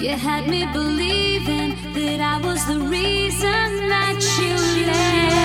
You had me believing that I was the reason that you left.